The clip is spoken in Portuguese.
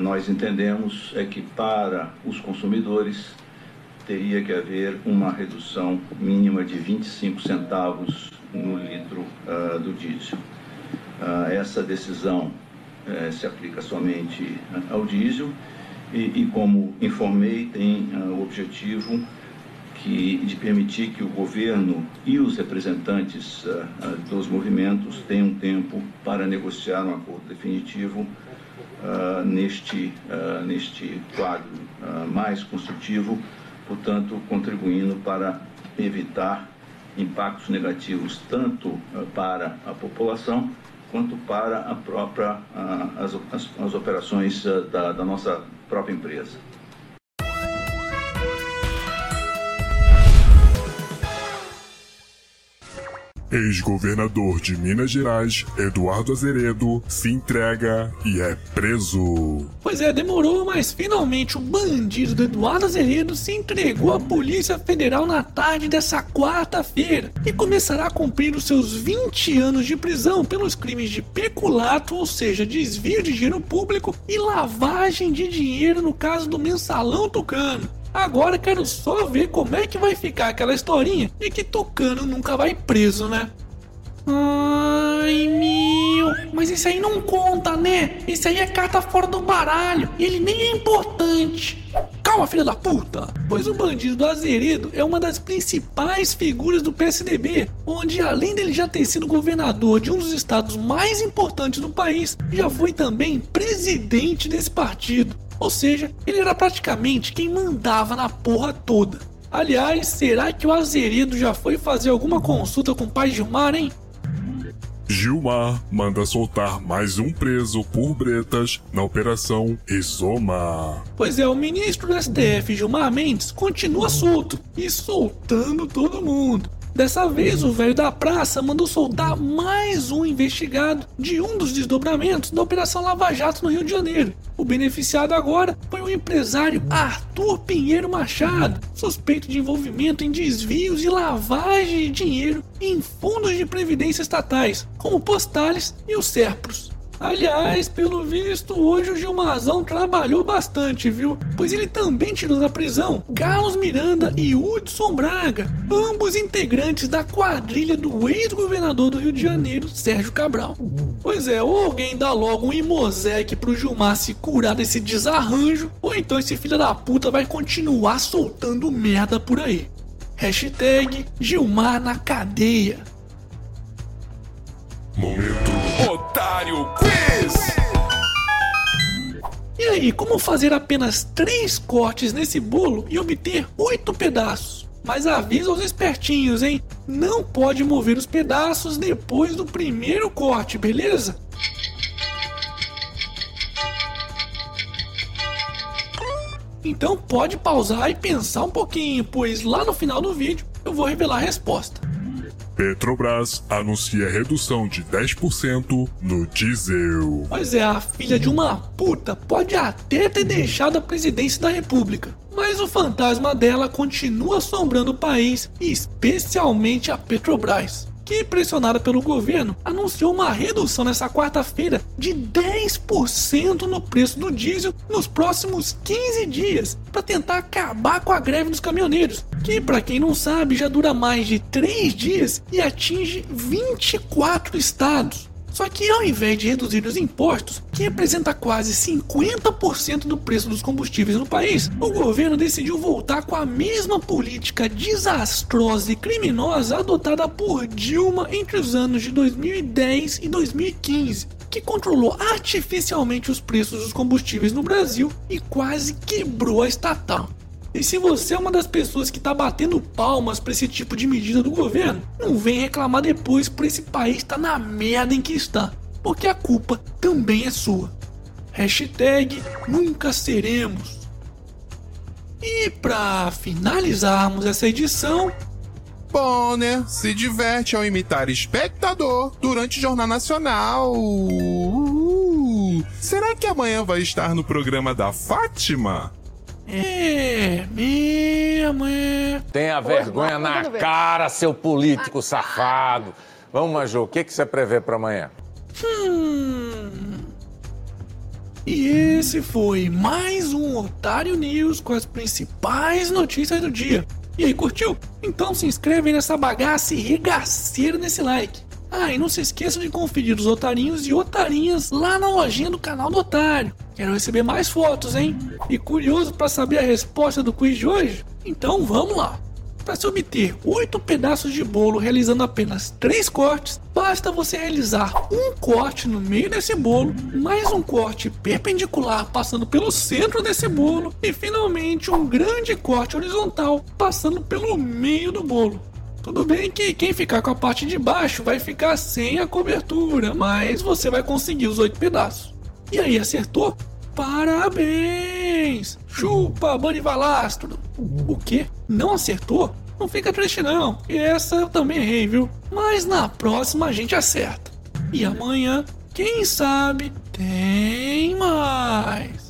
Nós entendemos é que para os consumidores teria que haver uma redução mínima de 25 centavos no litro uh, do diesel. Uh, essa decisão uh, se aplica somente ao diesel e, e como informei, tem o objetivo que, de permitir que o governo e os representantes dos movimentos tenham tempo para negociar um acordo definitivo uh, neste, uh, neste quadro uh, mais construtivo, portanto, contribuindo para evitar impactos negativos tanto para a população quanto para a própria, as, as, as operações da, da nossa própria empresa. Ex-governador de Minas Gerais, Eduardo Azeredo, se entrega e é preso. Pois é, demorou, mas finalmente o bandido do Eduardo Azeredo se entregou à Polícia Federal na tarde dessa quarta-feira e começará a cumprir os seus 20 anos de prisão pelos crimes de peculato, ou seja, desvio de dinheiro público e lavagem de dinheiro no caso do mensalão tucano. Agora quero só ver como é que vai ficar aquela historinha e que Tucano nunca vai preso, né? Ai, meu, mas isso aí não conta, né? Isso aí é carta fora do baralho e ele nem é importante. Calma, filha da puta! Pois o bandido do Azeredo é uma das principais figuras do PSDB, onde além dele já ter sido governador de um dos estados mais importantes do país, já foi também presidente desse partido. Ou seja, ele era praticamente quem mandava na porra toda. Aliás, será que o Azeredo já foi fazer alguma consulta com o pai Gilmar, hein? Gilmar manda soltar mais um preso por Bretas na Operação Isoma. Pois é, o ministro do STF, Gilmar Mendes, continua solto e soltando todo mundo. Dessa vez, o velho da praça mandou soltar mais um investigado de um dos desdobramentos da Operação Lava Jato no Rio de Janeiro. O beneficiado agora foi o empresário Arthur Pinheiro Machado, suspeito de envolvimento em desvios e lavagem de dinheiro em fundos de previdência estatais, como Postales e os Serpros. Aliás, pelo visto, hoje o Gilmazão trabalhou bastante, viu? Pois ele também tirou da prisão Carlos Miranda e Hudson Braga, ambos integrantes da quadrilha do ex-governador do Rio de Janeiro, Sérgio Cabral. Pois é, ou alguém dá logo um Imosec pro Gilmar se curar desse desarranjo, ou então esse filho da puta vai continuar soltando merda por aí. Hashtag Gilmar na cadeia. Momento Quiz! E aí, como fazer apenas três cortes nesse bolo e obter oito pedaços? Mas avisa aos espertinhos, hein? Não pode mover os pedaços depois do primeiro corte, beleza? Então pode pausar e pensar um pouquinho, pois lá no final do vídeo eu vou revelar a resposta. Petrobras anuncia redução de 10% no diesel. Pois é, a filha de uma puta pode até ter deixado a presidência da república, mas o fantasma dela continua assombrando o país, especialmente a Petrobras que, pressionada pelo governo, anunciou uma redução nessa quarta-feira de 10% no preço do diesel nos próximos 15 dias, para tentar acabar com a greve dos caminhoneiros, que, para quem não sabe, já dura mais de 3 dias e atinge 24 estados. Só que ao invés de reduzir os impostos, que representa quase 50% do preço dos combustíveis no país, o governo decidiu voltar com a mesma política desastrosa e criminosa adotada por Dilma entre os anos de 2010 e 2015 que controlou artificialmente os preços dos combustíveis no Brasil e quase quebrou a estatal. E se você é uma das pessoas que está batendo palmas para esse tipo de medida do governo, não vem reclamar depois por esse país tá na merda em que está, porque a culpa também é sua. Hashtag nunca seremos. E para finalizarmos essa edição, Bonner se diverte ao imitar espectador durante Jornal Nacional. Uh, será que amanhã vai estar no programa da Fátima? É, mesmo, é. Tenha vergonha na cara, seu político safado. Vamos, Maju, o que, que você prevê para amanhã? Hum. E esse foi mais um Otário News com as principais notícias do dia. E aí, curtiu? Então se inscreve nessa bagaça e regaceira nesse like. Ah, e não se esqueça de conferir os otarinhos e otarinhas lá na lojinha do canal do Otário. Quero receber mais fotos, hein? E curioso para saber a resposta do quiz de hoje? Então vamos lá! Para se obter 8 pedaços de bolo realizando apenas 3 cortes, basta você realizar um corte no meio desse bolo, mais um corte perpendicular passando pelo centro desse bolo e finalmente um grande corte horizontal passando pelo meio do bolo. Tudo bem que quem ficar com a parte de baixo vai ficar sem a cobertura, mas você vai conseguir os 8 pedaços. E aí, acertou? Parabéns! Chupa, Bunny Valastro! O quê? Não acertou? Não fica triste não, essa eu também errei, viu? Mas na próxima a gente acerta. E amanhã, quem sabe, tem mais!